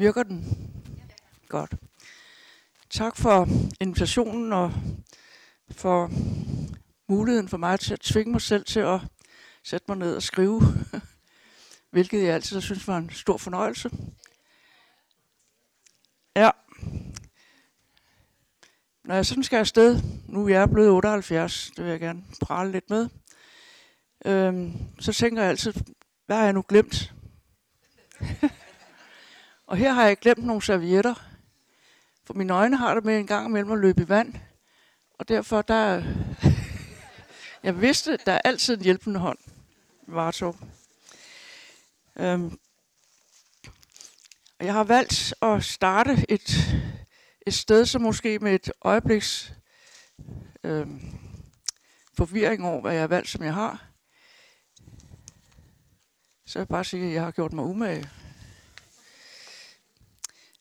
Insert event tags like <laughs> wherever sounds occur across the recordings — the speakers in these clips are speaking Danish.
Virker den? Godt. Tak for invitationen og for muligheden for mig til at tvinge mig selv til at sætte mig ned og skrive, <laughs> hvilket jeg altid synes var en stor fornøjelse. Ja. Når jeg sådan skal afsted, nu er jeg blevet 78, det vil jeg gerne prale lidt med, øhm, så tænker jeg altid, hvad har jeg nu glemt? <laughs> og her har jeg glemt nogle servietter, for mine øjne har det med en gang imellem at løbe i vand, og derfor der, <laughs> jeg vidste, der er altid en hjælpende hånd i Vartov. Øhm, jeg har valgt at starte et, et sted, som måske med et øjebliks øhm, forvirring over, hvad jeg har valgt, som jeg har. Så jeg vil bare sige, at jeg har gjort mig umage.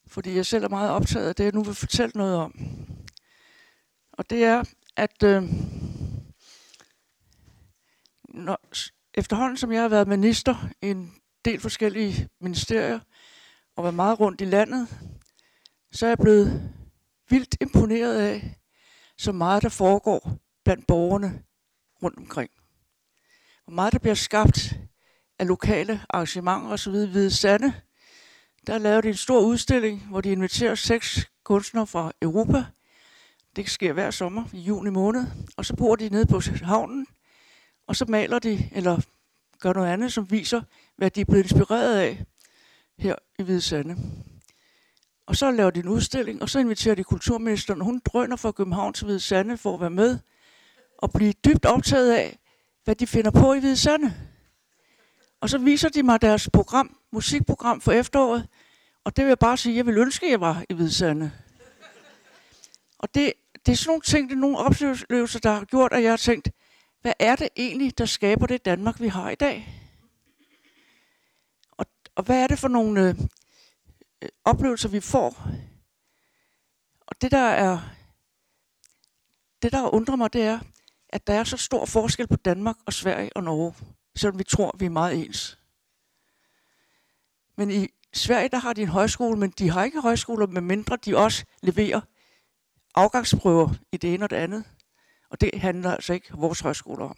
Fordi jeg selv er meget optaget af det, jeg nu vil fortælle noget om. Og det er, at øh, når, efterhånden som jeg har været minister i en del forskellige ministerier, og været meget rundt i landet, så er jeg blevet vildt imponeret af, så meget der foregår blandt borgerne rundt omkring. Hvor meget der bliver skabt af lokale arrangementer osv. Hvide Sande, der lavede de en stor udstilling, hvor de inviterer seks kunstnere fra Europa. Det sker hver sommer i juni måned. Og så bor de nede på havnen, og så maler de, eller gør noget andet, som viser, hvad de er blevet inspireret af her i Hvide Sande. Og så laver de en udstilling, og så inviterer de kulturministeren. Hun drøner fra København til Hvide Sande for at være med og blive dybt optaget af, hvad de finder på i Hvide Sande. Og så viser de mig deres program, musikprogram for efteråret, og det vil jeg bare sige, jeg vil ønske, at jeg var i Hvide Sande. Og det, det er sådan nogle ting, det er nogle oplevelser, der har gjort, at jeg har tænkt, hvad er det egentlig, der skaber det Danmark, vi har i dag? Og, og hvad er det for nogle øh, oplevelser, vi får? Og det, der er det, der undrer mig, det er, at der er så stor forskel på Danmark og Sverige og Norge, selvom vi tror, vi er meget ens. Men i Sverige, der har de en højskole, men de har ikke højskoler, med mindre de også leverer afgangsprøver i det ene og det andet. Og det handler altså ikke vores højskoler om.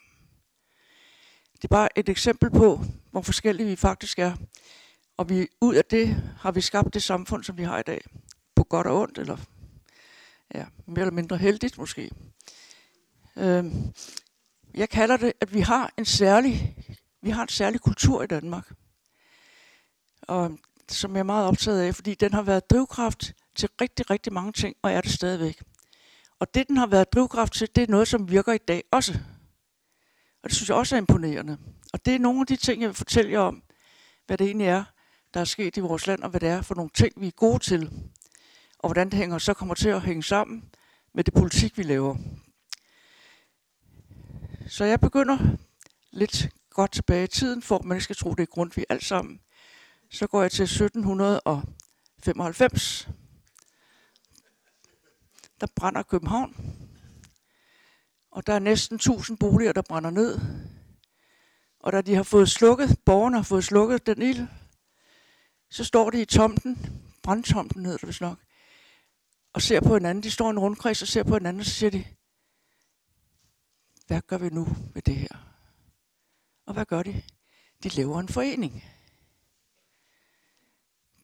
Det er bare et eksempel på, hvor forskellige vi faktisk er. Og vi, ud af det har vi skabt det samfund, som vi har i dag. På godt og ondt, eller ja, mere eller mindre heldigt måske. Øh, jeg kalder det, at vi har en særlig, vi har en særlig kultur i Danmark. Og som jeg er meget optaget af, fordi den har været drivkraft til rigtig, rigtig mange ting, og er det stadigvæk. Og det, den har været drivkraft til, det er noget, som virker i dag også. Og det synes jeg også er imponerende. Og det er nogle af de ting, jeg vil fortælle jer om, hvad det egentlig er, der er sket i vores land, og hvad det er for nogle ting, vi er gode til. Og hvordan det hænger, så kommer til at hænge sammen med det politik, vi laver. Så jeg begynder lidt godt tilbage i tiden, for at man ikke skal tro, det er grund, vi alt sammen. Så går jeg til 1795, der brænder København. Og der er næsten 1000 boliger, der brænder ned. Og da de har fået slukket, borgerne har fået slukket den ild, så står de i tomten, brandtomten hedder det vist nok, og ser på hinanden. De står i en rundkreds og ser på hinanden, og så siger de, hvad gør vi nu med det her? Og hvad gør de? De laver en forening.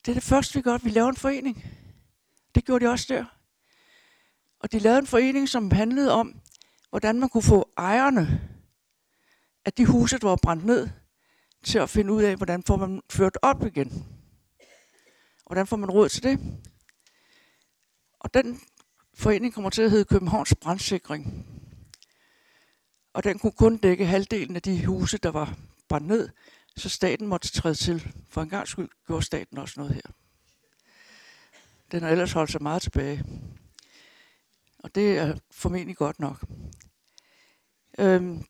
Det er det første, vi gør. Vi laver en forening. Det gjorde de også der. Og de lavede en forening, som handlede om, hvordan man kunne få ejerne af de huse, der var brændt ned, til at finde ud af, hvordan får man ført op igen. Hvordan får man råd til det? Og den forening kommer til at hedde Københavns Brandsikring. Og den kunne kun dække halvdelen af de huse, der var brændt ned, så staten måtte træde til. For en gang skyld gjorde staten også noget her. Den har ellers holdt sig meget tilbage. Og det er formentlig godt nok. Øhm,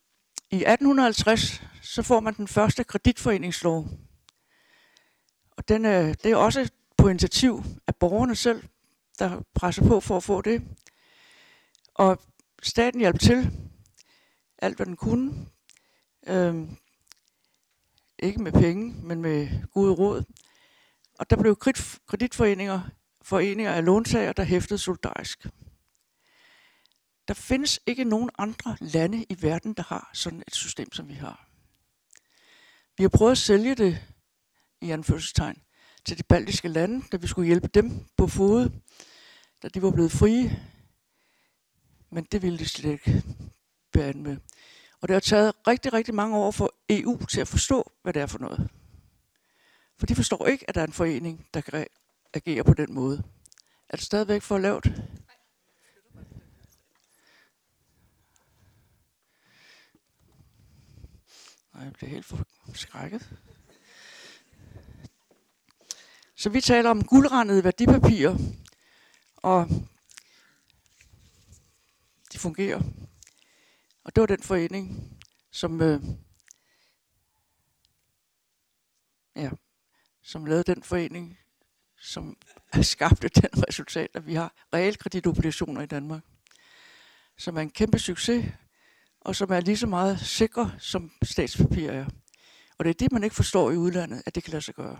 I 1850 så får man den første kreditforeningslov. Og den er, det er også på initiativ af borgerne selv, der presser på for at få det. Og staten hjalp til alt, hvad den kunne. Øhm, ikke med penge, men med gode råd. Og der blev kreditforeninger foreninger af låntager, der hæftede solidarisk. Der findes ikke nogen andre lande i verden, der har sådan et system, som vi har. Vi har prøvet at sælge det, i anførselstegn, til de baltiske lande, da vi skulle hjælpe dem på fod, da de var blevet frie. Men det ville de slet ikke være med. Og det har taget rigtig, rigtig mange år for EU til at forstå, hvad det er for noget. For de forstår ikke, at der er en forening, der kan agere på den måde. Er det stadigvæk for lavt? Nej, jeg bliver helt forskrækket. Så vi taler om guldrandede værdipapirer, og de fungerer. Og det var den forening, som, øh, ja, som lavede den forening, som <laughs> skabte den resultat, at vi har realkreditobligationer i Danmark, som er en kæmpe succes, og som er lige så meget sikre, som statspapir er. Og det er det, man ikke forstår i udlandet, at det kan lade sig gøre.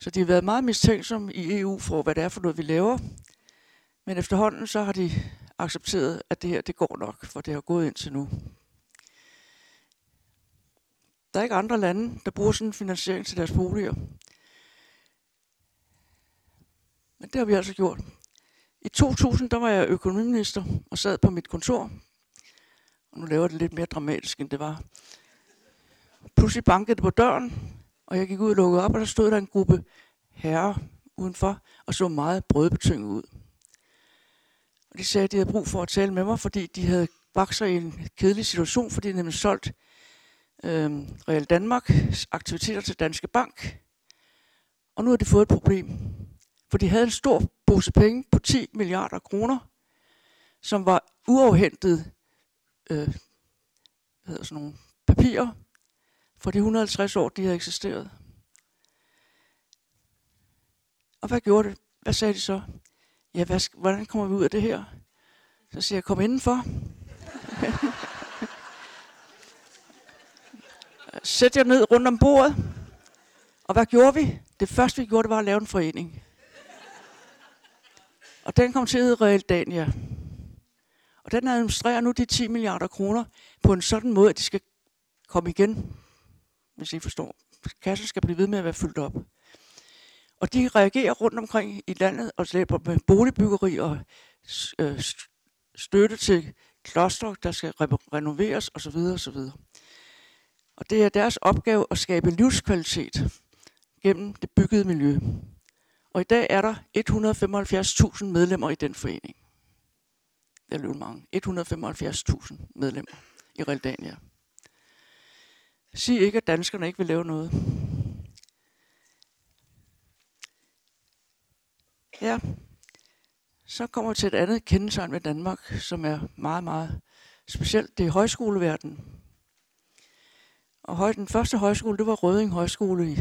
Så de har været meget mistænksomme i EU for, hvad det er for noget, vi laver. Men efterhånden så har de accepteret, at det her det går nok, for det har gået indtil nu. Der er ikke andre lande, der bruger sådan en finansiering til deres boliger. Men det har vi altså gjort. I 2000, der var jeg økonomiminister og sad på mit kontor. Og nu laver jeg det lidt mere dramatisk, end det var. Pludselig bankede det på døren, og jeg gik ud og lukkede op, og der stod der en gruppe herrer udenfor, og så meget brødbetynget ud. De sagde, at de havde brug for at tale med mig, fordi de havde bragt sig i en kedelig situation, fordi de nemlig solgt øh, Real Danmark aktiviteter til Danske Bank. Og nu har de fået et problem. For de havde en stor pose penge på 10 milliarder kroner, som var uafhentet øh, hvad hedder sådan nogle papirer for de 150 år, de havde eksisteret. Og hvad gjorde det? Hvad sagde de så? Ja, hvad, hvordan kommer vi ud af det her? Så siger jeg, kom indenfor. <laughs> Sæt jer ned rundt om bordet. Og hvad gjorde vi? Det første, vi gjorde, det var at lave en forening. Og den kom til at hedde Dania. Og den administrerer nu de 10 milliarder kroner på en sådan måde, at de skal komme igen, hvis I forstår. Kassen skal blive ved med at være fyldt op. Og de reagerer rundt omkring i landet og slæber med boligbyggeri og øh, støtte til kloster, der skal renoveres osv. osv. Og det er deres opgave at skabe livskvalitet gennem det byggede miljø. Og i dag er der 175.000 medlemmer i den forening. Det er løbet mange. 175.000 medlemmer i Realdania. Sig ikke, at danskerne ikke vil lave noget. Ja, så kommer vi til et andet kendetegn ved Danmark, som er meget, meget specielt. Det er højskoleverdenen. Og høj, den første højskole, det var Røding Højskole i,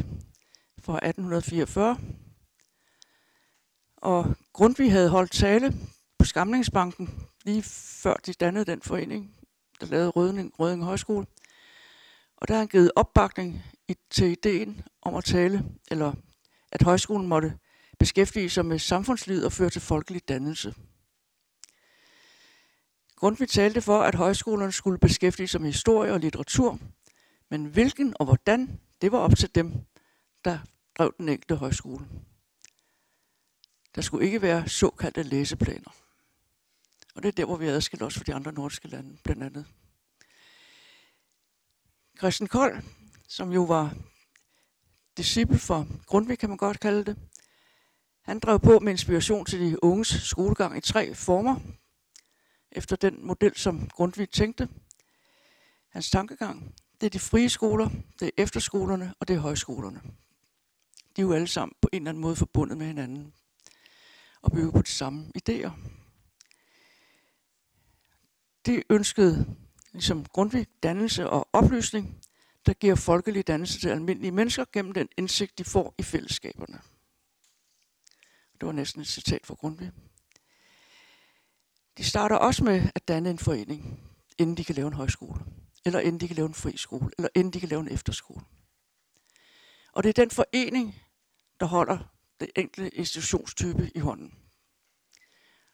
fra 1844. Og Grundtvig havde holdt tale på Skamlingsbanken, lige før de dannede den forening, der lavede Røding, Røding Højskole. Og der har han givet opbakning til ideen om at tale, eller at højskolen måtte beskæftige sig med samfundslivet og føre til folkelig dannelse. Grundtvig talte for, at højskolerne skulle beskæftige sig med historie og litteratur, men hvilken og hvordan, det var op til dem, der drev den enkelte højskole. Der skulle ikke være såkaldte læseplaner. Og det er der, hvor vi adskiller os fra de andre nordiske lande, blandt andet. Christian Kold, som jo var disciple for Grundtvig, kan man godt kalde det, han drev på med inspiration til de unges skolegang i tre former, efter den model, som Grundtvig tænkte. Hans tankegang, det er de frie skoler, det er efterskolerne og det er højskolerne. De er jo alle sammen på en eller anden måde forbundet med hinanden og bygger på de samme idéer. De ønskede, ligesom Grundtvig, dannelse og oplysning, der giver folkelig dannelse til almindelige mennesker gennem den indsigt, de får i fællesskaberne. Det var næsten et citat fra Grundtvig. De starter også med at danne en forening, inden de kan lave en højskole, eller inden de kan lave en fri skole, eller inden de kan lave en efterskole. Og det er den forening, der holder det enkelte institutionstype i hånden.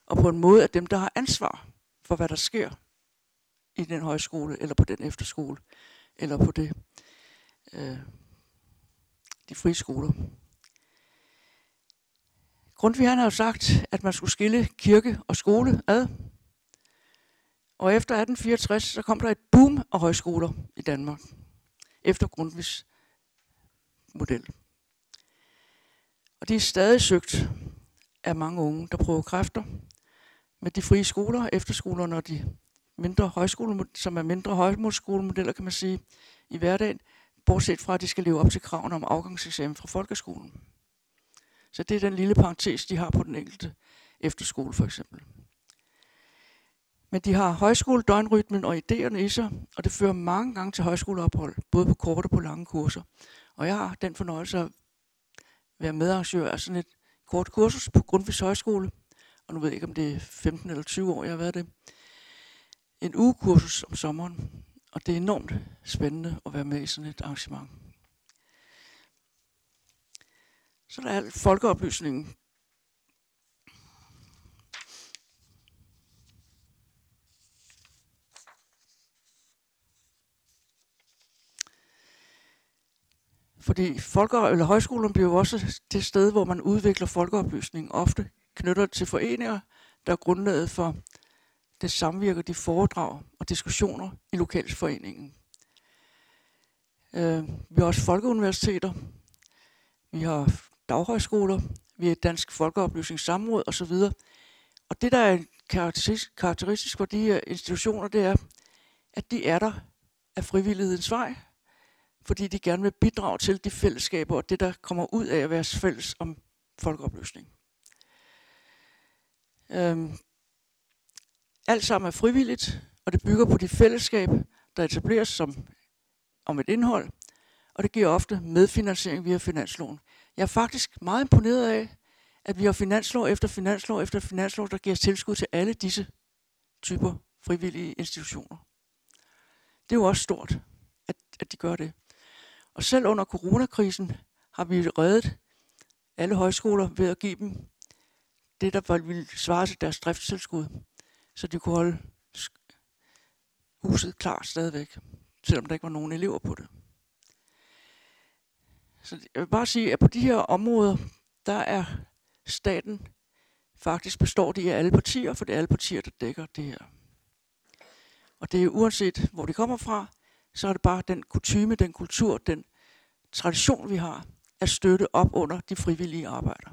Og på en måde at dem, der har ansvar for, hvad der sker i den højskole, eller på den efterskole, eller på det, øh, de frie skoler. Grundtvig han har jo sagt, at man skulle skille kirke og skole ad. Og efter 1864, så kom der et boom af højskoler i Danmark. Efter Grundtvigs model. Og det er stadig søgt af mange unge, der prøver kræfter med de frie skoler, efterskolerne og de mindre højskoler, som er mindre højskolemodeller, kan man sige, i hverdagen, bortset fra, at de skal leve op til kravene om afgangseksamen fra folkeskolen. Så det er den lille parentes, de har på den enkelte efterskole for eksempel. Men de har højskoledøgnrytmen og idéerne i sig, og det fører mange gange til højskoleophold, både på korte og på lange kurser. Og jeg har den fornøjelse at være medarrangør af sådan et kort kursus på Grundtvigs Højskole. Og nu ved jeg ikke, om det er 15 eller 20 år, jeg har været det. En ugekursus om sommeren. Og det er enormt spændende at være med i sådan et arrangement. Så der er alt folkeoplysningen. Fordi folke- eller højskolen bliver jo også det sted, hvor man udvikler folkeoplysning, ofte knytter til foreninger, der er grundlaget for det samvirker, de foredrag og diskussioner i lokalforeningen. Øh, vi har også folkeuniversiteter, vi har daghøjskoler, vi er Dansk Folkeoplysningssamråd osv. Og det, der er karakteristisk for de her institutioner, det er, at de er der af frivillighedens vej, fordi de gerne vil bidrage til de fællesskaber og det, der kommer ud af at være fælles om folkeoplysning. Øhm, alt sammen er frivilligt, og det bygger på de fællesskab, der etableres som, om et indhold, og det giver ofte medfinansiering via finansloven. Jeg er faktisk meget imponeret af, at vi har finanslov efter finanslov efter finanslov, der giver tilskud til alle disse typer frivillige institutioner. Det er jo også stort, at, at de gør det. Og selv under coronakrisen har vi reddet alle højskoler ved at give dem det, der ville svare til deres driftstilskud, så de kunne holde huset klar stadigvæk, selvom der ikke var nogen elever på det. Så jeg vil bare sige, at på de her områder, der er staten faktisk består de af alle partier, for det er alle partier, der dækker det her. Og det er uanset, hvor det kommer fra, så er det bare den kutyme, den kultur, den tradition, vi har, at støtte op under de frivillige arbejder.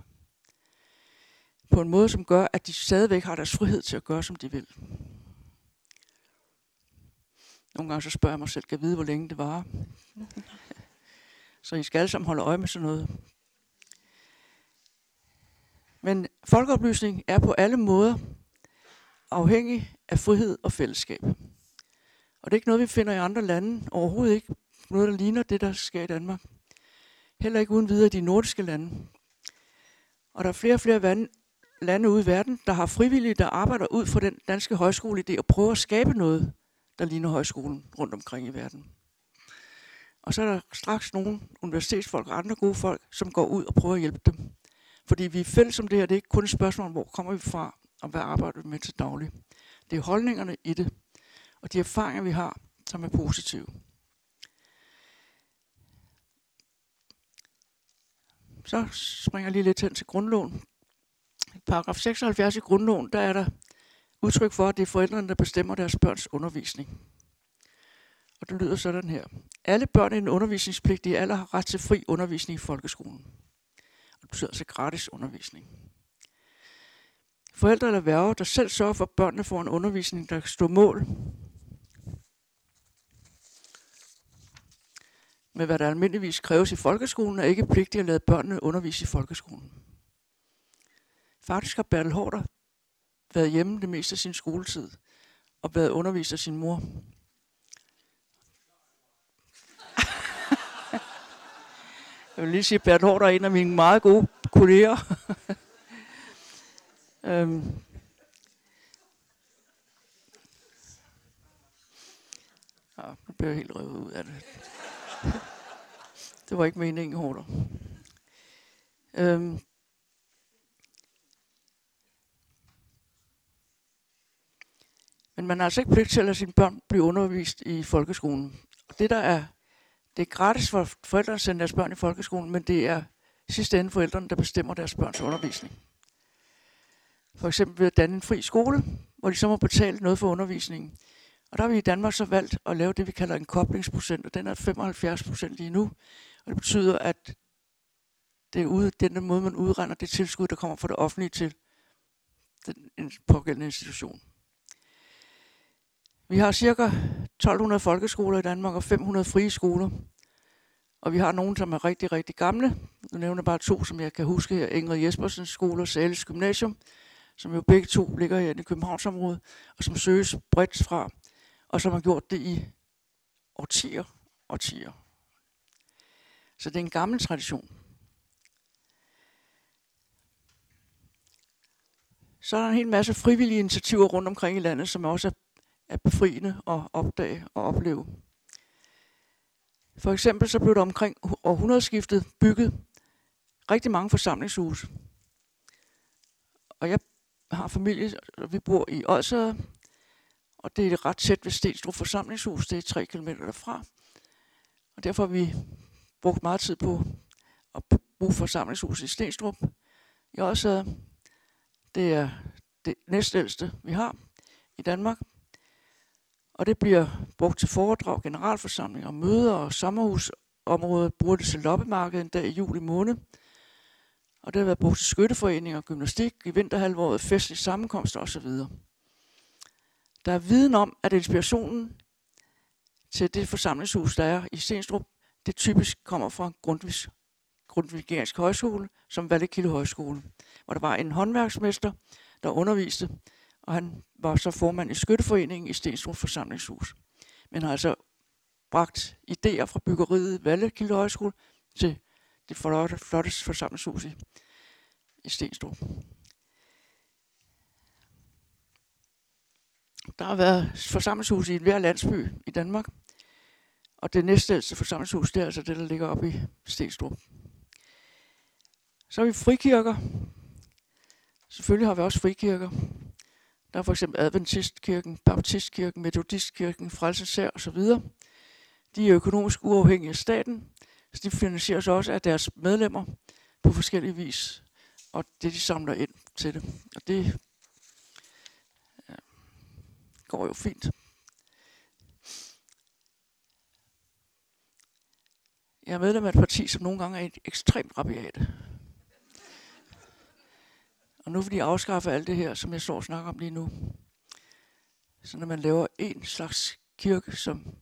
På en måde, som gør, at de stadigvæk har deres frihed til at gøre, som de vil. Nogle gange så spørger jeg mig selv, kan jeg vide, hvor længe det varer? Så I skal alle sammen holde øje med sådan noget. Men folkeoplysning er på alle måder afhængig af frihed og fællesskab. Og det er ikke noget, vi finder i andre lande. Overhovedet ikke noget, der ligner det, der sker i Danmark. Heller ikke uden videre i de nordiske lande. Og der er flere og flere lande ude i verden, der har frivillige, der arbejder ud fra den danske højskoleidé og prøver at skabe noget, der ligner højskolen rundt omkring i verden. Og så er der straks nogle universitetsfolk og andre gode folk, som går ud og prøver at hjælpe dem. Fordi vi er fælles om det her. Det er ikke kun et spørgsmål om, hvor kommer vi fra, og hvad arbejder vi med til daglig. Det er holdningerne i det, og de erfaringer, vi har, som er positive. Så springer jeg lige lidt hen til grundloven. Paragraf 76 i grundloven, der er der udtryk for, at det er forældrene, der bestemmer deres børns undervisning. Og det lyder sådan her. Alle børn i en undervisningspligtig alder har ret til fri undervisning i folkeskolen. Og det betyder altså gratis undervisning. Forældre eller værger, der selv sørger for, at børnene får en undervisning, der står mål med hvad der almindeligvis kræves i folkeskolen, er ikke pligtige at lade børnene undervise i folkeskolen. Faktisk har Bertel Hårder været hjemme det meste af sin skoletid og været undervist af sin mor. Jeg vil lige sige, at Bert Hård er en af mine meget gode kolleger. <laughs> øhm. Ja, nu bliver jeg helt revet ud af det. det var ikke meningen, Hårder. Øhm, men man har altså ikke pligt til at lade sine børn blive undervist i folkeskolen. Det der er, det er gratis for forældrene at sende deres børn i folkeskolen, men det er sidste ende forældrene, der bestemmer deres børns undervisning. For eksempel ved at danne en fri skole, hvor de så må betale noget for undervisningen. Og der har vi i Danmark så valgt at lave det, vi kalder en koblingsprocent, og den er 75 procent lige nu. Og det betyder, at det er ude, den måde, man udregner det tilskud, der kommer fra det offentlige til den pågældende institution. Vi har cirka 1200 folkeskoler i Danmark og 500 frie skoler. Og vi har nogle, som er rigtig, rigtig gamle. Nu nævner bare to, som jeg kan huske her. Ingrid Jespersens skole og Sales Gymnasium, som jo begge to ligger her i Københavnsområdet, og som søges bredt fra, og som har gjort det i årtier, årtier. Så det er en gammel tradition. Så er der en hel masse frivillige initiativer rundt omkring i landet, som også er er befriende at opdage og opleve. For eksempel så blev der omkring århundredeskiftet bygget rigtig mange forsamlingshuse. Og jeg har familie, og vi bor i Odsad, og det er ret tæt ved Stenstrup forsamlingshus, det er tre kilometer derfra. Og derfor har vi brugt meget tid på at bruge forsamlingshuset i Stenstrup. I Odsad, det er det næstældste, vi har i Danmark. Og det bliver brugt til foredrag, generalforsamlinger, møder og sommerhusområdet bruger det til loppemarkedet en dag i juli måned. Og det har været brugt til skytteforeninger, gymnastik i vinterhalvåret, festlige sammenkomster osv. Der er viden om, at inspirationen til det forsamlingshus, der er i Stenstrup, det typisk kommer fra Grundtvigs Grundtvigiansk Højskole, som Vallekilde Højskole, hvor der var en håndværksmester, der underviste og han var så formand i Skytteforeningen i Stenstrup Forsamlingshus. Men har altså bragt idéer fra byggeriet Vallekilde Højskole til det flotte, flotte forsamlingshus i, i Stenstrup. Der har været forsamlingshus i hver landsby i Danmark, og det næstældste forsamlingshus, det er altså det, der ligger oppe i Stenstrup. Så har vi frikirker. Selvfølgelig har vi også frikirker. Der er for eksempel Adventistkirken, Baptistkirken, Metodistkirken, Frelsesær osv. De er økonomisk uafhængige af staten, så de finansieres også af deres medlemmer på forskellige vis, og det de samler ind til det. Og det ja, går jo fint. Jeg er medlem af et parti, som nogle gange er et ekstremt rabiat. Og nu vil de afskaffe alt det her, som jeg står og snakker om lige nu. Så når man laver en slags kirke, som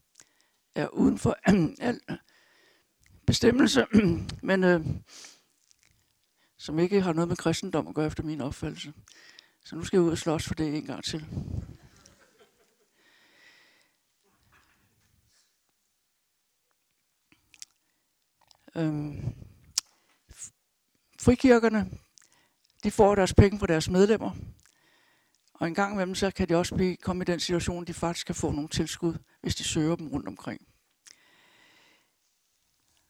er uden for <clears throat> al bestemmelse, <clears throat> men øh, som ikke har noget med kristendom at gøre efter min opfattelse. Så nu skal jeg ud og slås for det en gang til. Øhm, frikirkerne de får deres penge fra deres medlemmer. Og en gang imellem, så kan de også blive, komme i den situation, at de faktisk kan få nogle tilskud, hvis de søger dem rundt omkring.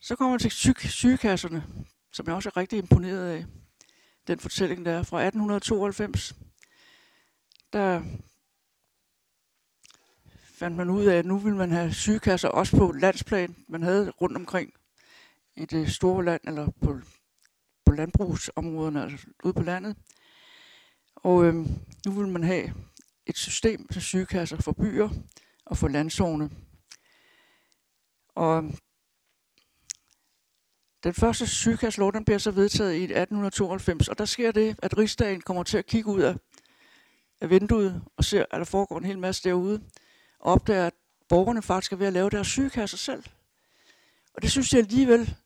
Så kommer man til syg, sygekasserne, som jeg også er rigtig imponeret af. Den fortælling, der er fra 1892. Der fandt man ud af, at nu ville man have sygekasser også på landsplan. Man havde rundt omkring i det store land, eller på på landbrugsområderne, altså ude på landet. Og øh, nu vil man have et system til sygekasser for byer og for landzone. Og øhm, den første sygekasselov, den bliver så vedtaget i 1892, og der sker det, at rigsdagen kommer til at kigge ud af, af vinduet og ser, at der foregår en hel masse derude, og opdager, at borgerne faktisk er ved at lave deres sygekasser selv. Og det synes jeg alligevel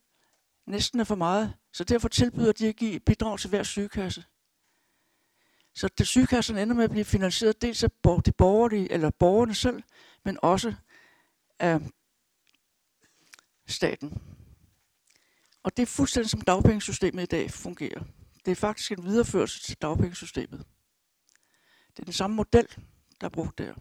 næsten er for meget. Så derfor tilbyder de at give bidrag til hver sygekasse. Så det sygekassen ender med at blive finansieret dels af de borgere, eller borgerne selv, men også af staten. Og det er fuldstændig som dagpengesystemet i dag fungerer. Det er faktisk en videreførelse til dagpengesystemet. Det er den samme model, der er brugt der.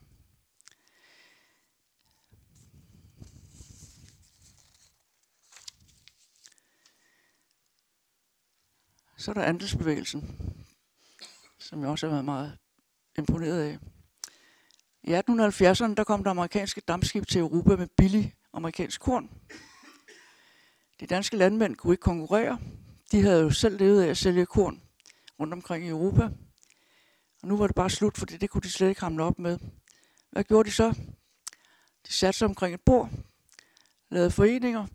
Så er der andelsbevægelsen, som jeg også har været meget imponeret af. I 1870'erne der kom der amerikanske dampskib til Europa med billig amerikansk korn. De danske landmænd kunne ikke konkurrere. De havde jo selv levet af at sælge korn rundt omkring i Europa. Og nu var det bare slut, fordi det kunne de slet ikke hamle op med. Hvad gjorde de så? De satte sig omkring et bord, lavede foreninger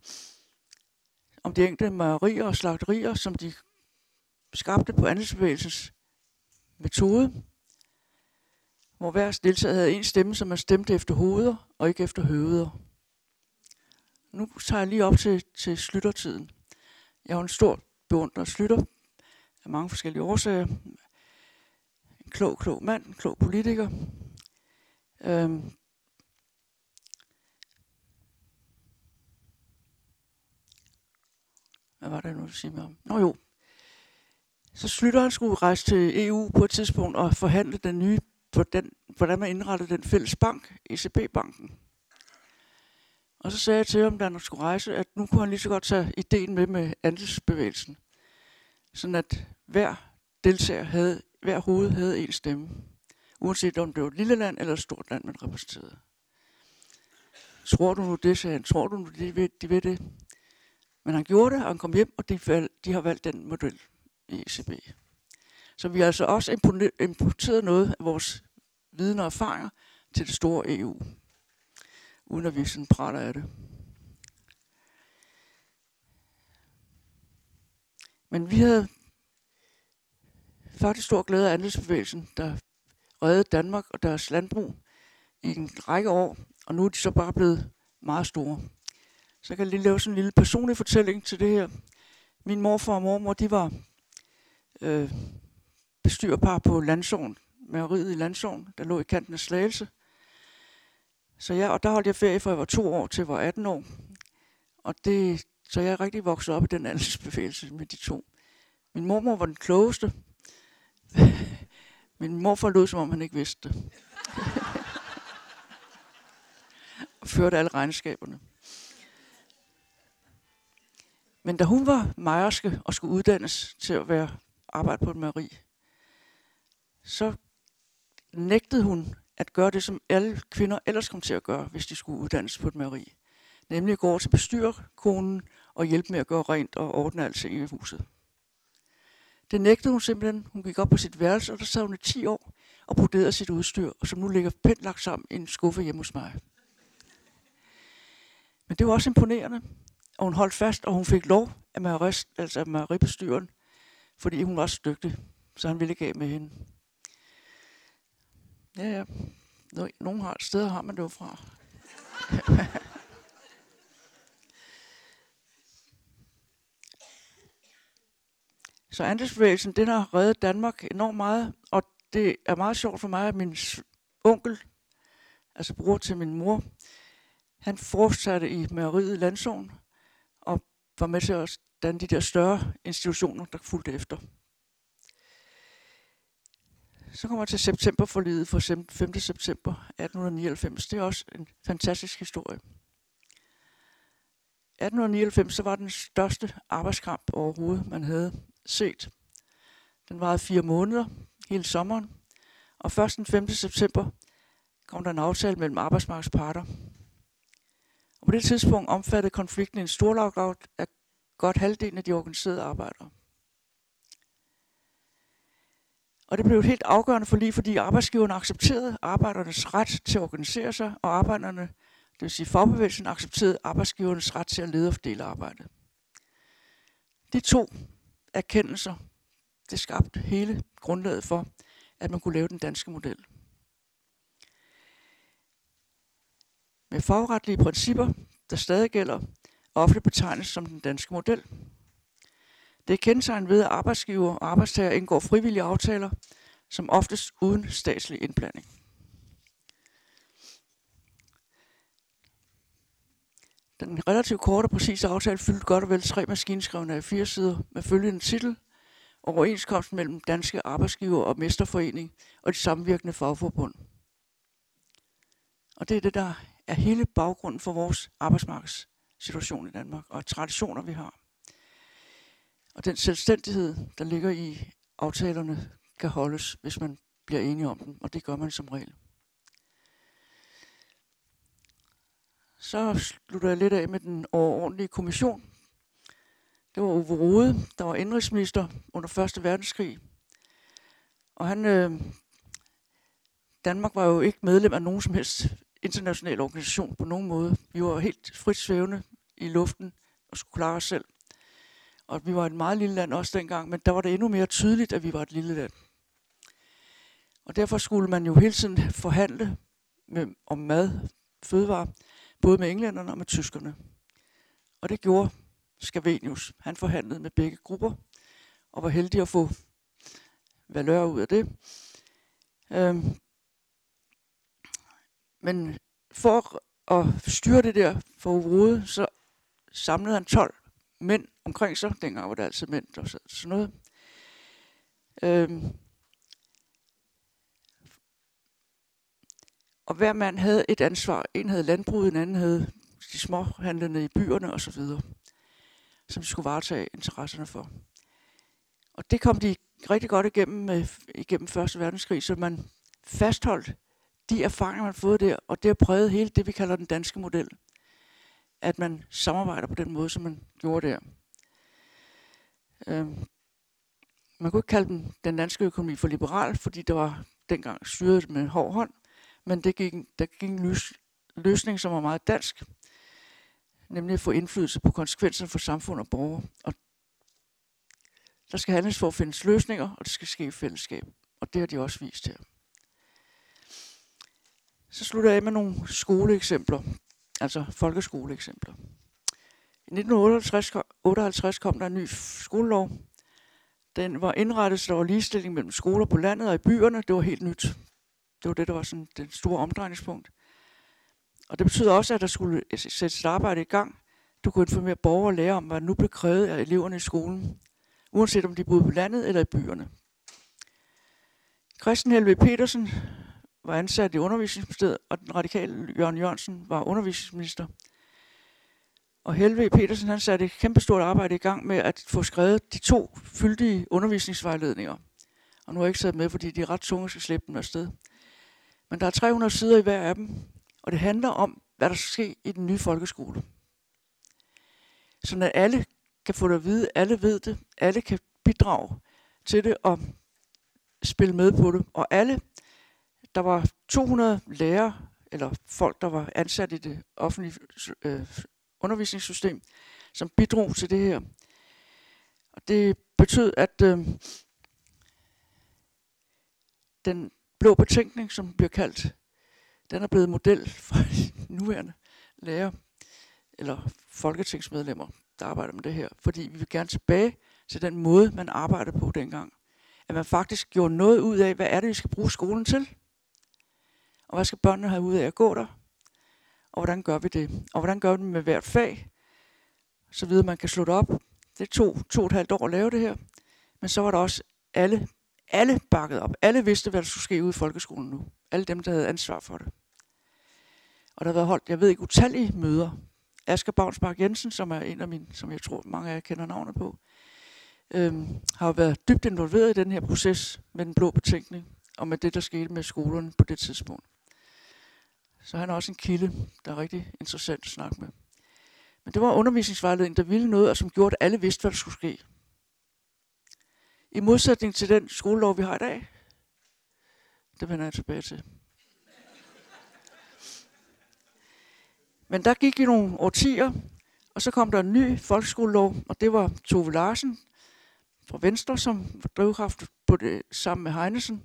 om de enkelte mejerier og slagterier, som de skabte på andelsbevægelsens metode, hvor hver deltager havde en stemme, som man stemte efter hoveder og ikke efter høveder. Nu tager jeg lige op til, til slyttertiden. Jeg er en stor beundrer Slytter af mange forskellige årsager. En klog, klog mand, en klog politiker. Øhm. Hvad var det nu, du siger mig om? Nå jo. Så Slytter han skulle rejse til EU på et tidspunkt og forhandle den nye, hvordan, hvordan man indrettede den fælles bank, ECB-banken. Og så sagde jeg til ham, da han skulle rejse, at nu kunne han lige så godt tage ideen med med andelsbevægelsen. Sådan at hver deltager havde, hver hoved havde en stemme. Uanset om det var et lille land eller et stort land, man repræsenterede. Tror du nu det, sagde han. Tror du nu, de ved, de ved det? Men han gjorde det, og han kom hjem, og de, valg, de har valgt den model ECB. Så vi har altså også importeret noget af vores viden og erfaringer til det store EU uden at vi sådan prater af det. Men vi havde faktisk stor glæde af andelsbevægelsen, der reddede Danmark og deres landbrug i en række år, og nu er de så bare blevet meget store. Så jeg kan lige lave sådan en lille personlig fortælling til det her. Min morfar og mormor, de var øh, bestyrpar på Landsovn, mejeriet i Landsåen, der lå i kanten af Slagelse. Så jeg, og der holdt jeg ferie fra jeg var to år til jeg var 18 år. Og det, så jeg er rigtig vokset op i den <laughs> andelsbevægelse med de to. Min mormor var den klogeste. <laughs> Min morfar lød, som om han ikke vidste det. <laughs> og førte alle regnskaberne. Men da hun var mejerske og skulle uddannes til at være arbejde på et mejeri, så nægtede hun at gøre det, som alle kvinder ellers kom til at gøre, hvis de skulle uddannes på et mejeri. Nemlig at gå over til bestyrerkonen og hjælpe med at gøre rent og ordne alting i huset. Det nægtede hun simpelthen. Hun gik op på sit værelse, og der sad hun i 10 år og broderede sit udstyr, som nu ligger pænt lagt sammen i en skuffe hjemme hos mig. Men det var også imponerende, og hun holdt fast, og hun fik lov af mejerist, altså af mejeribestyren, fordi hun var så dygtig, så han ville ikke af med hende. Ja, ja. Nogle har et sted, har man det jo fra. <laughs> Så andelsbevægelsen, den har reddet Danmark enormt meget, og det er meget sjovt for mig, at min onkel, altså bror til min mor, han fortsatte i mejeriet i Landsovn, og var med til at danne de der større institutioner, der fulgte efter. Så kommer jeg til septemberforlidet for 5. september 1899. Det er også en fantastisk historie. 1899 så var den største arbejdskamp overhovedet, man havde set. Den varede fire måneder, hele sommeren. Og først den 5. september kom der en aftale mellem arbejdsmarkedsparter. Og på det tidspunkt omfattede konflikten en stor lockout af godt halvdelen af de organiserede arbejdere. Og det blev et helt afgørende for lige, fordi arbejdsgiverne accepterede arbejdernes ret til at organisere sig, og arbejderne, det vil sige fagbevægelsen, accepterede arbejdsgivernes ret til at lede og fordele arbejdet. De to erkendelser, det skabte hele grundlaget for, at man kunne lave den danske model. Med fagretlige principper, der stadig gælder, ofte betegnes som den danske model. Det er kendetegnet ved, at arbejdsgiver og arbejdstager indgår frivillige aftaler, som oftest uden statslig indblanding. Den relativt korte og præcise aftale fyldte godt og vel tre maskinskrevne af fire sider med følgende titel Overenskomsten mellem danske arbejdsgiver og mesterforening og de samvirkende fagforbund. Og det er det, der er hele baggrunden for vores situation i Danmark og traditioner, vi har. Og den selvstændighed, der ligger i aftalerne, kan holdes, hvis man bliver enige om dem, og det gør man som regel. Så slutter jeg lidt af med den overordentlige kommission. Det var Ove Rode, der var indrigsminister under 1. verdenskrig. Og han, øh, Danmark var jo ikke medlem af nogen som helst international organisation på nogen måde. Vi var helt frit svævende i luften og skulle klare os selv. Og vi var et meget lille land også dengang, men der var det endnu mere tydeligt, at vi var et lille land. Og derfor skulle man jo hele tiden forhandle med, om mad, fødevare, både med englænderne og med tyskerne. Og det gjorde Scavenius. Han forhandlede med begge grupper, og var heldig at få valør ud af det. Øhm, men for at styre det der for overhovedet, så samlede han 12 mænd omkring sig. Dengang var det altid mænd, og sådan noget. Øhm, og hver mand havde et ansvar. En havde landbruget, en anden havde de små handlende i byerne osv., som de skulle varetage interesserne for. Og det kom de rigtig godt igennem, med, igennem Første Verdenskrig, så man fastholdt de erfaringer, man har fået der, og det har præget hele det, vi kalder den danske model. At man samarbejder på den måde, som man gjorde der. Øh, man kunne ikke kalde den, den danske økonomi for liberal, fordi der var dengang styret med hård hånd, men det gik, der gik en løs, løsning, som var meget dansk, nemlig at få indflydelse på konsekvenser for samfund og borgere. Og der skal handles for at findes løsninger, og det skal ske i fællesskab. Og det har de også vist her. Så slutter jeg af med nogle skoleeksempler, altså folkeskoleeksempler. I 1958 kom der en ny skolelov. Den var indrettet, så der var ligestilling mellem skoler på landet og i byerne. Det var helt nyt. Det var det, der var sådan den store omdrejningspunkt. Og det betyder også, at der skulle sættes et arbejde i gang. Du kunne informere borgere og lære om, hvad nu blev krævet af eleverne i skolen, uanset om de boede på landet eller i byerne. Christian Helve Petersen var ansat i undervisningsministeriet, og den radikale Jørgen Jørgensen var undervisningsminister. Og Helve Petersen han satte et kæmpestort arbejde i gang med at få skrevet de to fyldige undervisningsvejledninger. Og nu har jeg ikke sat med, fordi de er ret tunge, skal slippe dem afsted. Men der er 300 sider i hver af dem, og det handler om, hvad der skal ske i den nye folkeskole. Så at alle kan få det at vide, alle ved det, alle kan bidrage til det og spille med på det. Og alle der var 200 lærere, eller folk, der var ansat i det offentlige øh, undervisningssystem, som bidrog til det her. Og det betød, at øh, den blå betænkning, som bliver kaldt, den er blevet model for <laughs> nuværende lærer eller folketingsmedlemmer, der arbejder med det her. Fordi vi vil gerne tilbage til den måde, man arbejdede på dengang. At man faktisk gjorde noget ud af, hvad er det, vi skal bruge skolen til. Og hvad skal børnene have ud af at gå der? Og hvordan gør vi det? Og hvordan gør vi det med hvert fag? Så videre man kan slå det op. Det tog to og et halvt år at lave det her. Men så var der også alle, alle bakket op. Alle vidste, hvad der skulle ske ude i folkeskolen nu. Alle dem, der havde ansvar for det. Og der har været holdt, jeg ved ikke, utallige møder. Asger Bavnsmark Jensen, som er en af mine, som jeg tror, mange af jer kender navnet på, øhm, har været dybt involveret i den her proces med den blå betænkning, og med det, der skete med skolerne på det tidspunkt. Så han er også en kilde, der er rigtig interessant at snakke med. Men det var undervisningsvejledningen, der ville noget, og som gjorde, at alle vidste, hvad der skulle ske. I modsætning til den skolelov, vi har i dag. Det vender jeg tilbage til. Men der gik i nogle årtier, og så kom der en ny folkeskolelov, og det var Tove Larsen fra Venstre, som var drivkraft på det sammen med Heinesen.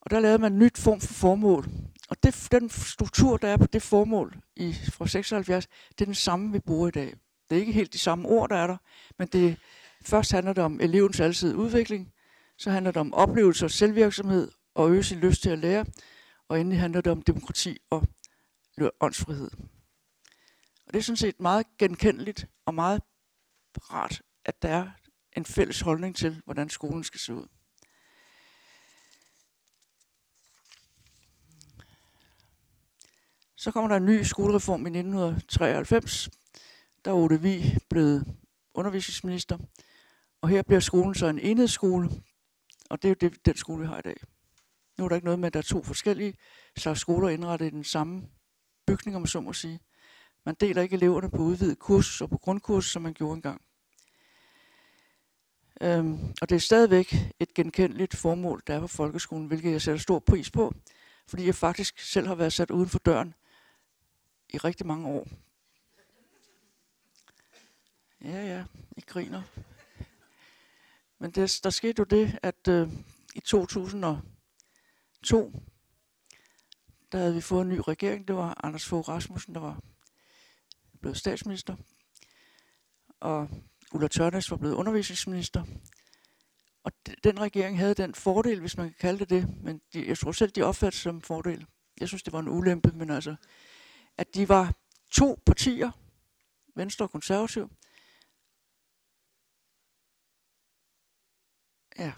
Og der lavede man en nyt form for formål. Og det, den struktur, der er på det formål i, fra 76, det er den samme, vi bruger i dag. Det er ikke helt de samme ord, der er der, men det, først handler det om elevens altid udvikling, så handler det om oplevelse og selvvirksomhed og øge sin lyst til at lære, og endelig handler det om demokrati og åndsfrihed. Og det er sådan set meget genkendeligt og meget rart, at der er en fælles holdning til, hvordan skolen skal se ud. Så kommer der en ny skolereform i 1993. Der er Ole Vi blevet undervisningsminister. Og her bliver skolen så en enhedsskole, og det er jo det, den skole, vi har i dag. Nu er der ikke noget med, at der er to forskellige slags skoler indrettet i den samme bygning, om så må sige. Man deler ikke eleverne på udvidet kurs og på grundkurs, som man gjorde engang. Øhm, og det er stadigvæk et genkendeligt formål, der er på folkeskolen, hvilket jeg sætter stor pris på, fordi jeg faktisk selv har været sat uden for døren i rigtig mange år. Ja, ja, I griner. Men det, der skete jo det, at øh, i 2002, der havde vi fået en ny regering. Det var Anders Fogh Rasmussen, der var blevet statsminister. Og Ulla Tørnæs var blevet undervisningsminister. Og den regering havde den fordel, hvis man kan kalde det det, men de, jeg tror selv, de opfattede som fordel. Jeg synes, det var en ulempe, men altså, at de var to partier, Venstre og Konservativ, Ja.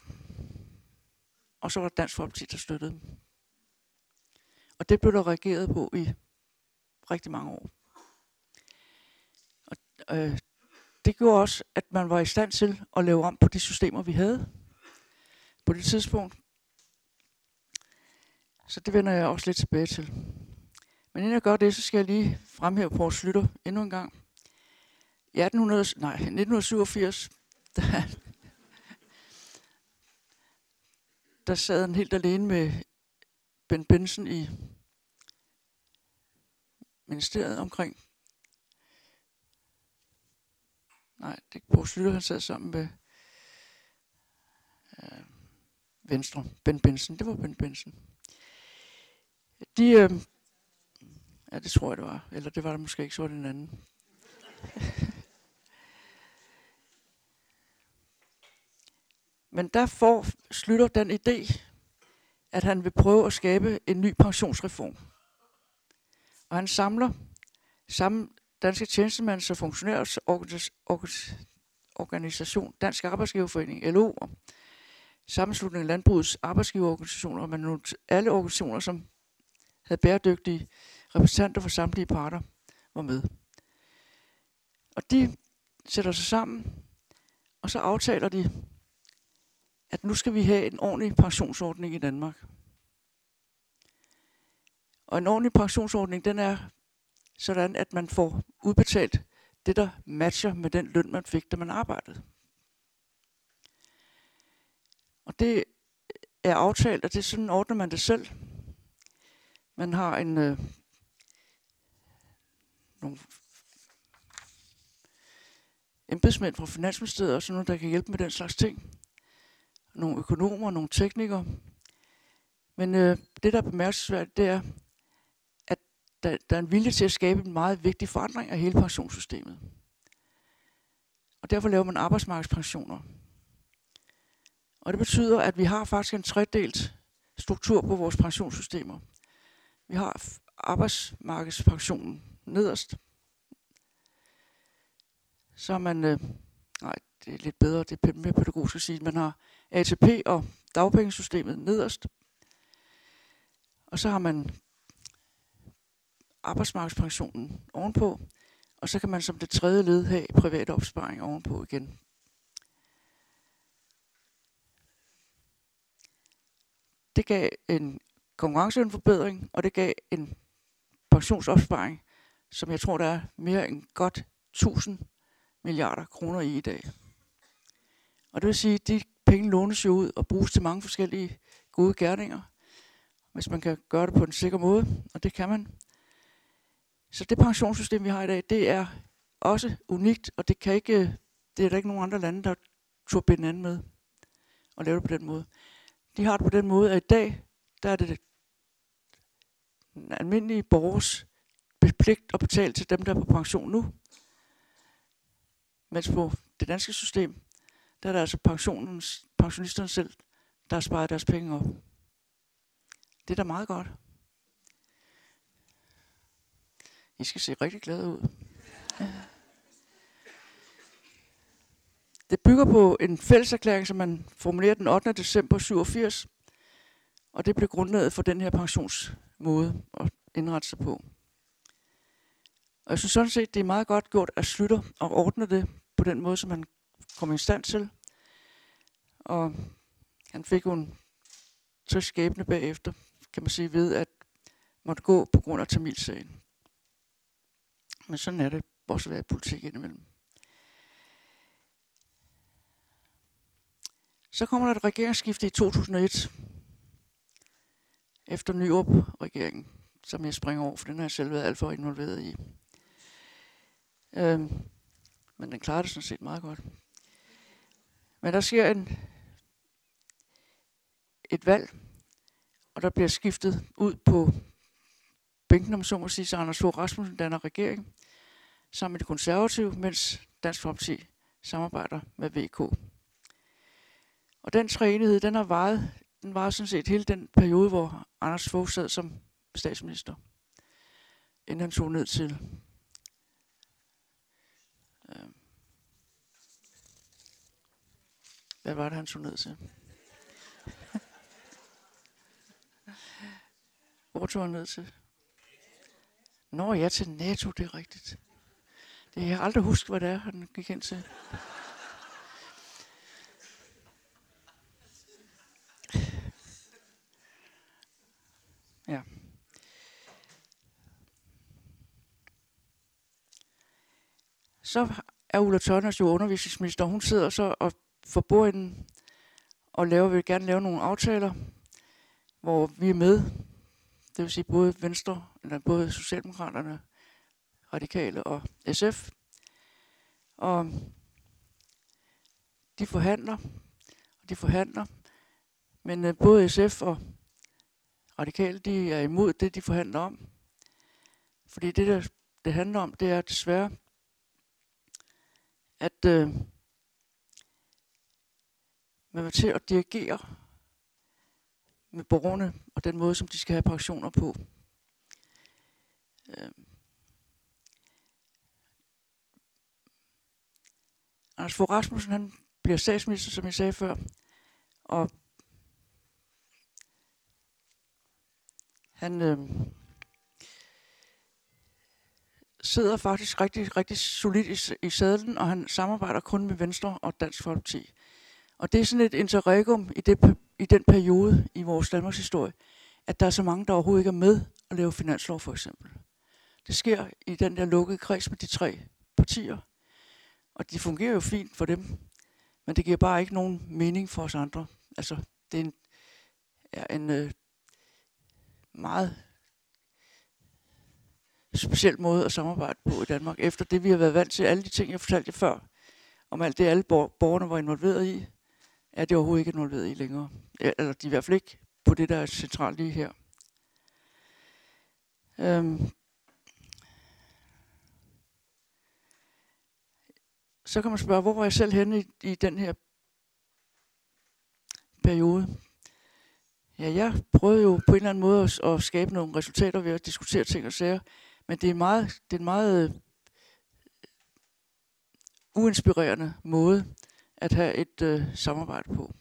Og så var Dansk Folkeparti, der støttede dem. Og det blev der reageret på i rigtig mange år. Og, øh, det gjorde også, at man var i stand til at lave om på de systemer, vi havde på det tidspunkt. Så det vender jeg også lidt tilbage til. Men inden jeg gør det, så skal jeg lige fremhæve Poul Slytter endnu en gang. I 1800, nej, 1987, der, der sad han helt alene med Ben Benson i ministeriet omkring. Nej, det er på Slytter, han sad sammen med øh, Venstre. Ben Benson, det var Ben Benson. De, øh, ja, det tror jeg, det var. Eller det var der måske ikke, så var det en anden. <laughs> Men der får Slytter den idé, at han vil prøve at skabe en ny pensionsreform. Og han samler samme danske tjenestemands- og funktionærers organisation, Dansk Arbejdsgiverforening, LO, og sammenslutningen af landbrugets arbejdsgiverorganisationer, men alle organisationer, som havde bæredygtige repræsentanter for samtlige parter, var med. Og de sætter sig sammen, og så aftaler de at nu skal vi have en ordentlig pensionsordning i Danmark. Og en ordentlig pensionsordning, den er sådan, at man får udbetalt det, der matcher med den løn, man fik, da man arbejdede. Og det er aftalt, og det er sådan, ordner man det selv. Man har en, øh, nogle embedsmænd fra Finansministeriet og sådan noget, der kan hjælpe med den slags ting nogle økonomer, nogle teknikere. Men øh, det, der er bemærkelsesværdigt, det er, at der, der er en vilje til at skabe en meget vigtig forandring af hele pensionssystemet. Og derfor laver man arbejdsmarkedspensioner. Og det betyder, at vi har faktisk en tredelt struktur på vores pensionssystemer. Vi har arbejdsmarkedspensionen nederst. Så er man, øh, nej, det er lidt bedre, det er mere pædagogisk at sige, man har ATP og dagpengesystemet nederst. Og så har man arbejdsmarkedspensionen ovenpå, og så kan man som det tredje led have privat opsparing ovenpå igen. Det gav en konkurrenceforbedring, og det gav en pensionsopsparing, som jeg tror, der er mere end godt 1000 milliarder kroner i i dag. Og det vil sige, at de penge lånes jo ud og bruges til mange forskellige gode gerninger, hvis man kan gøre det på en sikker måde, og det kan man. Så det pensionssystem, vi har i dag, det er også unikt, og det, kan ikke, det er der ikke nogen andre lande, der turde binde anden med og lave det på den måde. De har det på den måde, at i dag, der er det den almindelige borgers pligt at betale til dem, der er på pension nu. Mens på det danske system, der er det altså pensionens, pensionisterne selv, der har sparet deres penge op. Det er da meget godt. I skal se rigtig glade ud. Det bygger på en fælleserklæring, som man formulerer den 8. december 87, og det blev grundlaget for den her pensionsmåde at indrette sig på. Og jeg synes sådan set, det er meget godt gjort at slutte og ordne det på den måde, som man kommer i stand til. Og han fik jo en trist skæbne bagefter, kan man sige, ved at måtte gå på grund af Tamilsagen. Men sådan er det også at være i politik indimellem. Så kommer der et regeringsskifte i 2001, efter Nyrup-regeringen, som jeg springer over, for den har jeg selv været alt for involveret i. Øhm, men den klarer det sådan set meget godt. Men der sker en, et valg, og der bliver skiftet ud på bænken, om så må sige, så Anders Fogh Rasmussen danner regering sammen med de konservative, mens Dansk Folkeparti samarbejder med VK. Og den træenighed, den har varet, den var sådan set hele den periode, hvor Anders Fogh sad som statsminister, inden han tog ned til hvad var det, han tog ned til? Hvor tog han ned til? Nå ja, til NATO, det er rigtigt. Det har jeg aldrig husket, hvad det er, han gik ind til. Ja. Så er Ulla Tørnes jo undervisningsminister. Hun sidder så og for bordenden og laver, vil gerne lave nogle aftaler, hvor vi er med. Det vil sige både Venstre, eller både Socialdemokraterne, Radikale og SF. Og de forhandler, og de forhandler, men øh, både SF og Radikale, de er imod det, de forhandler om. Fordi det, der det handler om, det er desværre, at øh, man var til at dirigere med borgerne og den måde, som de skal have pensioner på. Øh. Anders Fogh Rasmussen, han bliver statsminister, som jeg sagde før, og han øh, sidder faktisk rigtig, rigtig solidt i, i sadlen, og han samarbejder kun med Venstre og Dansk Folkeparti. Og det er sådan et interregum i, det, i den periode i vores Danmarks historie, at der er så mange, der overhovedet ikke er med at lave finanslov for eksempel. Det sker i den der lukkede kreds med de tre partier, og det fungerer jo fint for dem, men det giver bare ikke nogen mening for os andre. Altså, det er en, er en øh, meget speciel måde at samarbejde på i Danmark, efter det vi har været vant til, alle de ting, jeg fortalte jer før, om alt det, alle borgerne var involveret i, er det overhovedet ikke involveret i længere. Eller de er i hvert fald ikke på det, der er centralt lige her. Øhm. Så kan man spørge, hvor var jeg selv henne i, i den her periode? Ja, jeg prøvede jo på en eller anden måde at, at skabe nogle resultater ved at diskutere ting og sager, men det er, meget, det er en meget øh, uinspirerende måde at have et øh, samarbejde på.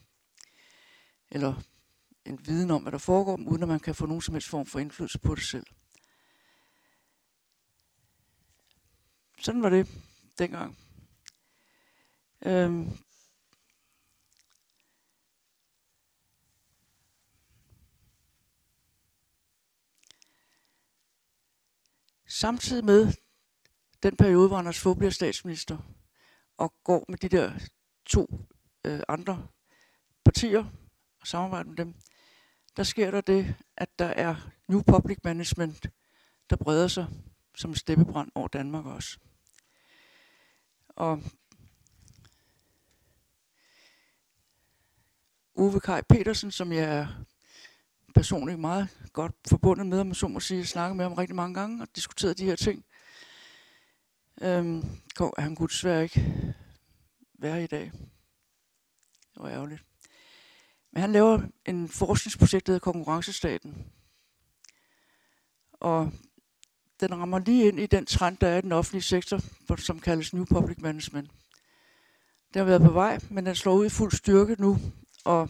Eller en viden om, hvad der foregår, uden at man kan få nogen som helst form for indflydelse på det selv. Sådan var det dengang. Øhm. Samtidig med den periode, hvor Anders Fogh bliver statsminister, og går med de der to øh, andre partier og samarbejde med dem, der sker der det, at der er New Public Management, der breder sig som steppebrand over Danmark også. Og Uwe Kai Petersen, som jeg er personligt meget godt forbundet med, om så må sige, snakket med ham rigtig mange gange og diskuteret de her ting. Øhm, han kunne desværre ikke være i dag. Det var ærgerligt. Men han laver en forskningsprojekt, der hedder Konkurrencestaten. Og den rammer lige ind i den trend, der er i den offentlige sektor, som kaldes New Public Management. Den har været på vej, men den slår ud i fuld styrke nu, og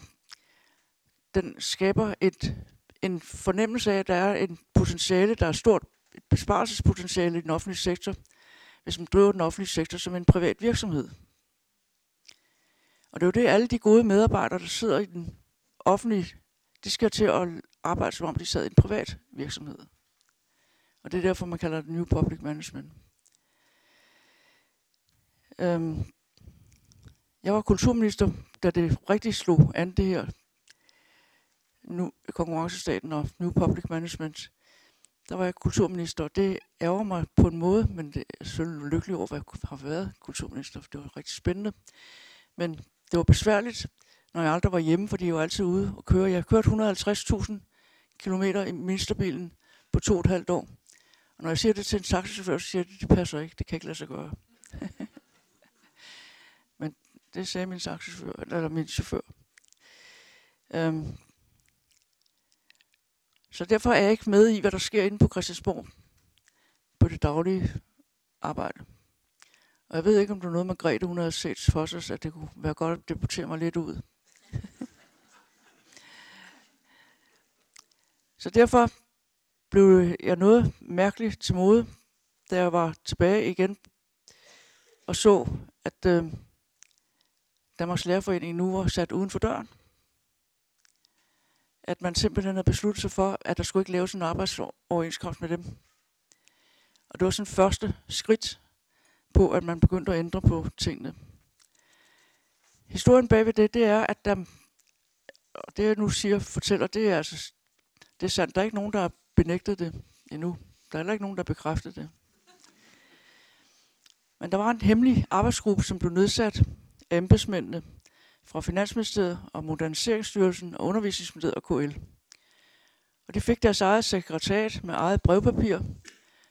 den skaber et, en fornemmelse af, at der er en potentiale, der er stort, et besparelsespotentiale i den offentlige sektor, hvis man driver den offentlige sektor som en privat virksomhed. Og det er jo det, alle de gode medarbejdere, der sidder i den offentlige, de skal til at arbejde, som om de sad i en privat virksomhed. Og det er derfor, man kalder det New Public Management. Øhm, jeg var kulturminister, da det rigtig slog an det her nu, konkurrencestaten og New Public Management. Der var jeg kulturminister, og det ærger mig på en måde, men det er selvfølgelig lykkelig over, at jeg har været kulturminister, for det var rigtig spændende. Men det var besværligt, når jeg aldrig var hjemme, fordi jeg var altid ude og køre. Jeg har kørt 150.000 km i ministerbilen på to og et halvt år. Og når jeg siger det til en taxichauffør, så siger jeg, det passer ikke, det kan ikke lade sig gøre. <laughs> Men det sagde min taxichauffør, eller min chauffør. Øhm. så derfor er jeg ikke med i, hvad der sker inde på Christiansborg på det daglige arbejde. Og jeg ved ikke, om det er noget, Margrethe hun havde set for sig, at det kunne være godt at deportere mig lidt ud. <laughs> så derfor blev jeg noget mærkeligt til mode, da jeg var tilbage igen og så, at øh, Danmarks Lærerforening nu var sat uden for døren. At man simpelthen havde besluttet sig for, at der skulle ikke laves en arbejdsoverenskomst med dem. Og det var sådan første skridt på, at man begyndte at ændre på tingene. Historien bagved det, det er, at der, og det jeg nu siger, fortæller, det er altså, det er sandt. Der er ikke nogen, der har benægtet det endnu. Der er heller ikke nogen, der har bekræftet det. Men der var en hemmelig arbejdsgruppe, som blev nedsat af embedsmændene fra Finansministeriet og Moderniseringsstyrelsen og Undervisningsministeriet og KL. Og de fik deres eget sekretariat med eget brevpapir,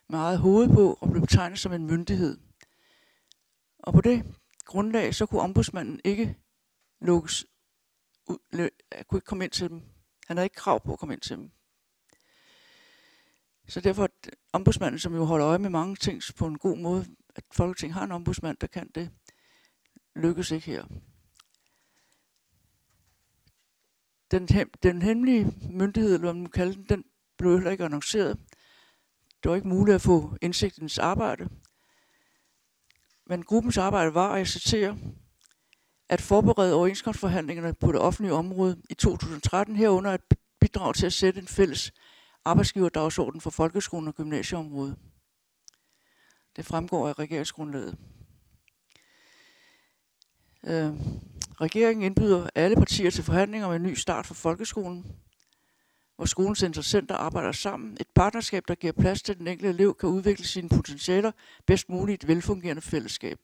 med eget hoved på og blev betegnet som en myndighed. Og på det grundlag, så kunne ombudsmanden ikke lukkes ud, øh, kunne ikke komme ind til dem. Han havde ikke krav på at komme ind til dem. Så derfor, ombudsmanden, som jo holder øje med mange ting på en god måde, at Folketinget har en ombudsmand, der kan det, lykkes ikke her. Den, hem, den hemmelige myndighed, eller hvad man kalder den, den blev heller ikke annonceret. Det var ikke muligt at få indsigt i dens arbejde. Men gruppens arbejde var, og jeg citerer, at forberede overenskomstforhandlingerne på det offentlige område i 2013 herunder at bidrage til at sætte en fælles arbejdsgiverdagsorden for folkeskolen og gymnasieområdet. Det fremgår af regeringsgrundlaget. Øh, regeringen indbyder alle partier til forhandlinger om en ny start for folkeskolen, hvor skolens interessenter arbejder sammen. Et partnerskab, der giver plads til, at den enkelte elev kan udvikle sine potentialer bedst muligt i et velfungerende fællesskab.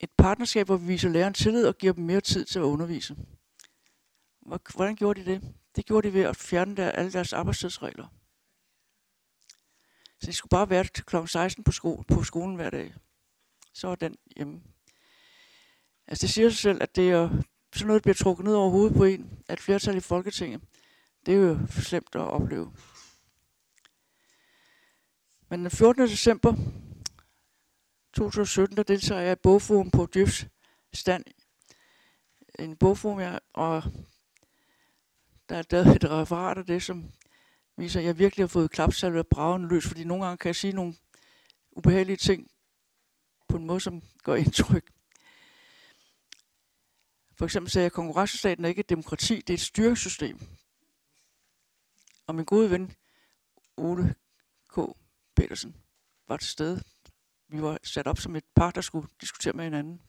Et partnerskab, hvor vi viser læreren tillid og giver dem mere tid til at undervise. Hvordan gjorde de det? Det gjorde de ved at fjerne der, alle deres arbejdstidsregler. Så de skulle bare være til kl. 16 på, sko- på skolen hver dag. Så var den hjemme. Altså det siger sig selv, at det er sådan noget, der bliver trukket ned over hovedet på en, at flertal i Folketinget, det er jo slemt at opleve. Men den 14. december 2017, der deltager jeg i bogforum på Djøfs stand. En bogforum, jeg, og der er lavet et referat af det, som viser, at jeg virkelig har fået klapsalve af bragen løs, fordi nogle gange kan jeg sige nogle ubehagelige ting på en måde, som gør indtryk. For eksempel sagde jeg, at konkurrencestaten er ikke et demokrati, det er et styringssystem. Og min gode ven, Ole K. Petersen, var til stede. Vi var sat op som et par, der skulle diskutere med hinanden.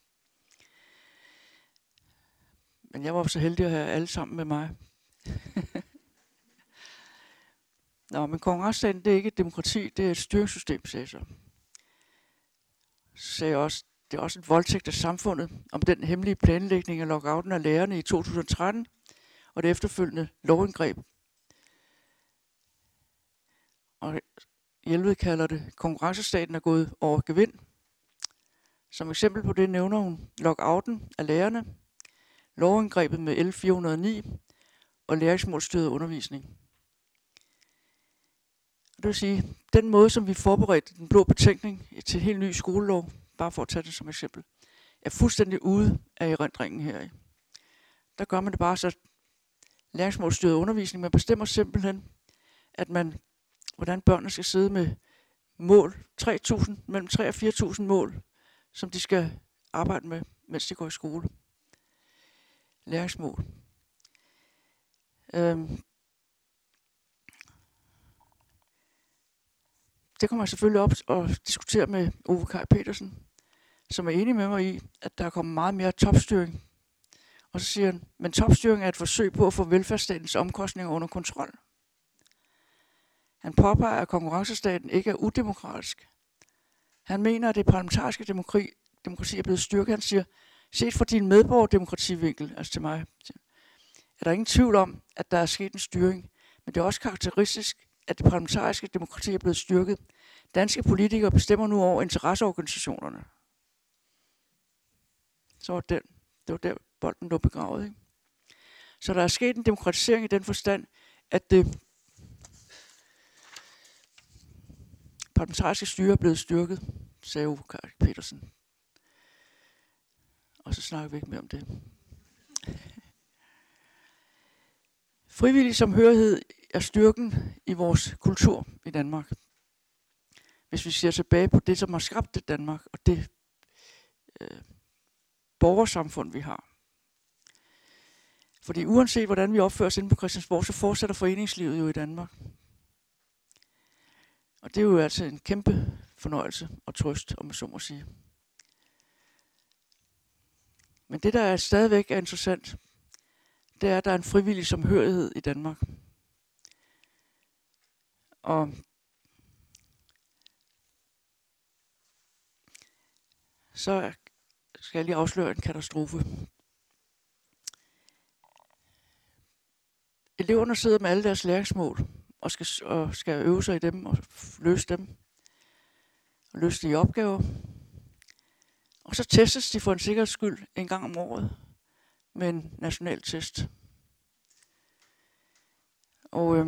Men jeg var så heldig at have alle sammen med mig. <laughs> Nå, men konkurrencestaten, det er ikke et demokrati, det er et styringssystem, sagde jeg så. Så sagde jeg også, det er også en voldtægt af samfundet om den hemmelige planlægning af lockouten af lærerne i 2013 og det efterfølgende lovindgreb. Og Hjelved kalder det, konkurrencestaten er gået over gevind. Som eksempel på det nævner hun lockouten af lærerne, lovindgrebet med L409 og læringsmålstyret undervisning. Det vil sige, den måde, som vi forberedte den blå betænkning til en helt ny skolelov, bare for at tage det som eksempel, er fuldstændig ude af erindringen her. Der gør man det bare så læringsmålstyret undervisning. Man bestemmer simpelthen, at man, hvordan børnene skal sidde med mål, 3.000, mellem 3 og 4.000 mål, som de skal arbejde med, mens de går i skole. læringsmål. Øhm, det kommer jeg selvfølgelig op og diskutere med Ove Kaj Petersen, som er enig med mig i, at der kommer meget mere topstyring. Og så siger han, men topstyring er et forsøg på at få velfærdsstatens omkostninger under kontrol. Han påpeger, at konkurrencestaten ikke er udemokratisk. Han mener, at det parlamentariske demokrati, demokrati er blevet styrket. Han siger, set fra din medborgerdemokrativinkel, altså til mig, er der ingen tvivl om, at der er sket en styring. Men det er også karakteristisk, at det parlamentariske demokrati er blevet styrket. Danske politikere bestemmer nu over interesseorganisationerne. Så var den, det var der, bolden lå begravet. Ikke? Så der er sket en demokratisering i den forstand, at det parlamentariske styre er blevet styrket, sagde Ove Petersen. Og så snakker vi ikke mere om det. Frivillig samhørighed er styrken i vores kultur i Danmark. Hvis vi ser tilbage på det, som har skabt det Danmark, og det øh, borgersamfund, vi har. Fordi uanset hvordan vi opfører os inde på Christiansborg, så fortsætter foreningslivet jo i Danmark. Og det er jo altså en kæmpe fornøjelse og trøst, om man så må sige. Men det, der er stadigvæk er interessant, det er, at der er en frivillig samhørighed i Danmark. Og så skal jeg lige afsløre en katastrofe. Eleverne sidder med alle deres læringsmål og skal, og skal øve sig i dem og løse dem. Og løse de opgaver. Og så testes de for en sikkerheds skyld en gang om året med en national test. Og øh,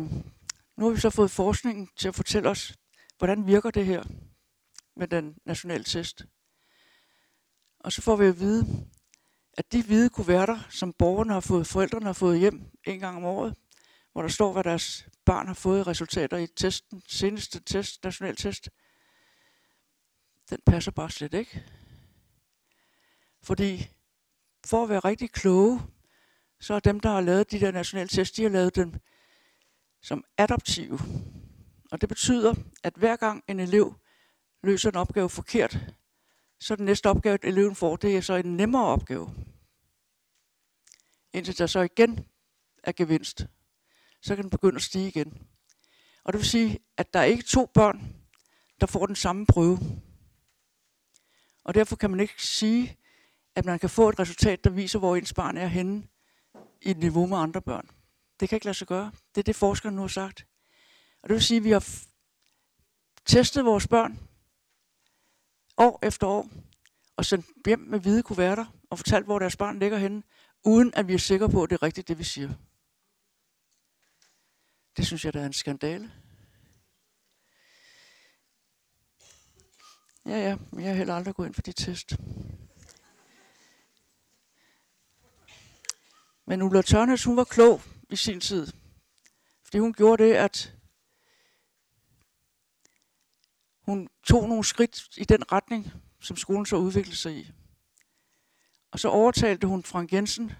nu har vi så fået forskningen til at fortælle os, hvordan virker det her med den nationale test. Og så får vi at vide, at de hvide kuverter, som borgerne har fået, forældrene har fået hjem en gang om året, hvor der står, hvad deres barn har fået resultater i testen, seneste test, national test, den passer bare slet ikke. Fordi for at være rigtig kloge, så er dem, der har lavet de der nationale test, de har lavet dem som adaptive. Og det betyder, at hver gang en elev løser en opgave forkert, så den næste opgave, eleven får, det er så en nemmere opgave. Indtil der så igen er gevinst. Så kan den begynde at stige igen. Og det vil sige, at der er ikke to børn, der får den samme prøve. Og derfor kan man ikke sige, at man kan få et resultat, der viser, hvor ens barn er henne i et niveau med andre børn. Det kan ikke lade sig gøre. Det er det, forskerne nu har sagt. Og det vil sige, at vi har testet vores børn år efter år, og sendt hjem med hvide kuverter, og fortalt, hvor deres barn ligger henne, uden at vi er sikre på, at det er rigtigt, det vi siger. Det synes jeg, der er en skandale. Ja, ja, men jeg har heller aldrig gået ind for de test. Men Ulla Tørnes, hun var klog i sin tid. Fordi hun gjorde det, at hun tog nogle skridt i den retning, som skolen så udviklede sig i. Og så overtalte hun Frank Jensen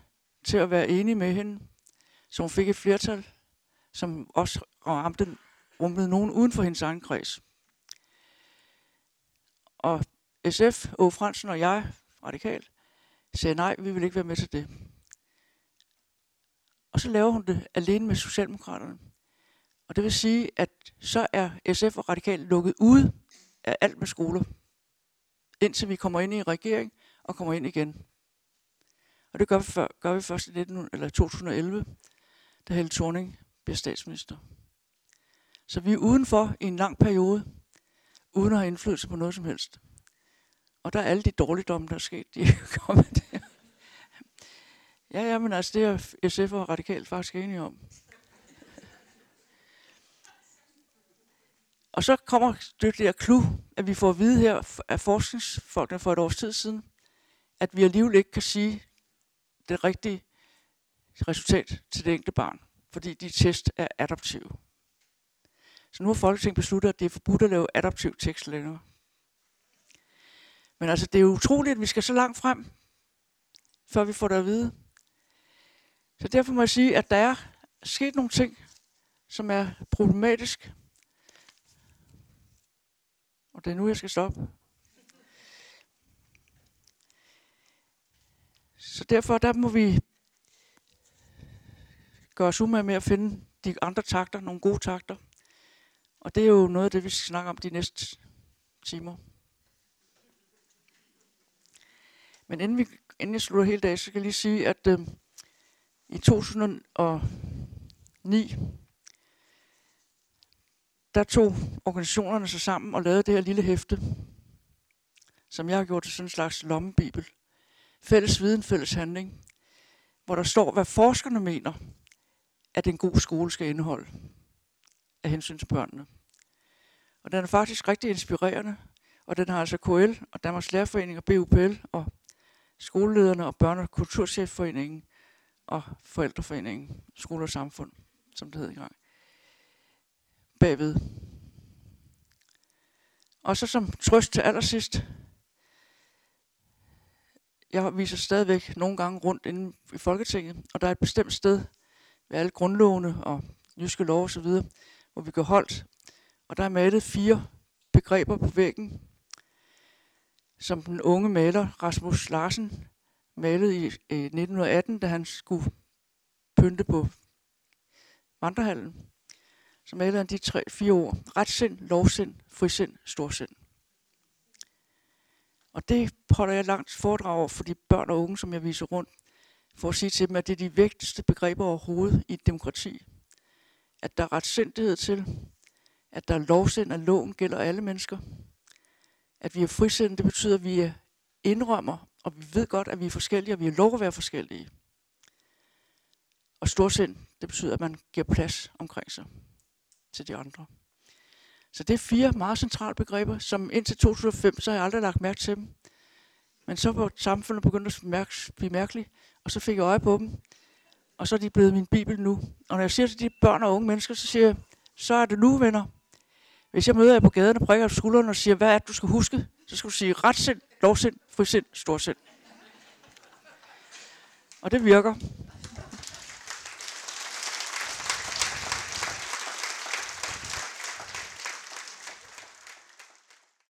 til at være enig med hende, så hun fik et flertal, som også ramte, rummede nogen uden for hendes egen kreds. Og SF, Åge Fransen og jeg, radikalt, sagde nej, vi vil ikke være med til det. Og så laver hun det alene med Socialdemokraterne. Og det vil sige, at så er SF og Radikal lukket ude af alt med skoler, indtil vi kommer ind i regering og kommer ind igen. Og det gør vi, før, gør vi først i 19, eller 2011, da Helle Thorning bliver statsminister. Så vi er udenfor i en lang periode, uden at have indflydelse på noget som helst. Og der er alle de dårligdomme, der er sket, de er <laughs> kommet der. Ja, ja, men altså, det er SF og Radikalt faktisk enige om. Og så kommer det der klu, at vi får at vide her af forskningsfolkene for et års tid siden, at vi alligevel ikke kan sige det rigtige resultat til det enkelte barn, fordi de test er adaptive. Så nu har Folketinget besluttet, at det er forbudt at lave adaptiv tekst længere. Men altså, det er jo utroligt, at vi skal så langt frem, før vi får det at vide. Så derfor må jeg sige, at der er sket nogle ting, som er problematisk. Og det er nu, jeg skal stoppe. Så derfor der må vi gøre os umage med at finde de andre takter, nogle gode takter. Og det er jo noget af det, vi skal snakke om de næste timer. Men inden, vi, inden jeg slutter hele dagen, så kan jeg lige sige, at øh, i 2009, der tog organisationerne sig sammen og lavede det her lille hæfte, som jeg har gjort til sådan en slags lommebibel. Fælles viden, fælles handling, hvor der står, hvad forskerne mener, at en god skole skal indeholde af hensyn til børnene. Og den er faktisk rigtig inspirerende, og den har altså KL og Danmarks Lærerforening og BUPL og skolelederne og Børne- og Kulturchefforeningen og Forældreforeningen, Skole og Samfund, som det hed engang, bagved. Og så som trøst til allersidst, jeg viser stadigvæk nogle gange rundt inde i Folketinget, og der er et bestemt sted med alle grundlovene og jyske lov osv., hvor vi går holdt. Og der er malet fire begreber på væggen, som den unge maler Rasmus Larsen malede i 1918, da han skulle pynte på vandrehallen. Så malede han de tre, fire ord. Retsind, lovsind, frisind, storsind. Og det holder jeg langt foredrag over for de børn og unge, som jeg viser rundt, for at sige til dem, at det er de vigtigste begreber overhovedet i et demokrati. At der er retsindighed til, at der er lovsind, at loven gælder alle mennesker. At vi er frisind, det betyder, at vi indrømmer, og vi ved godt, at vi er forskellige, og vi har lov at være forskellige. Og storsind, det betyder, at man giver plads omkring sig til de andre. Så det er fire meget centrale begreber, som indtil 2005, så har jeg aldrig lagt mærke til dem. Men så var samfundet begyndt at mærke, blive mærkeligt, og så fik jeg øje på dem. Og så er de blevet min bibel nu. Og når jeg siger til de børn og unge mennesker, så siger jeg, så er det nu, venner. Hvis jeg møder jer på gaden og prikker på skulderen og siger, hvad er det, du skal huske? Så skal du sige retsind, lovsind, frisind, storsind. Og det virker.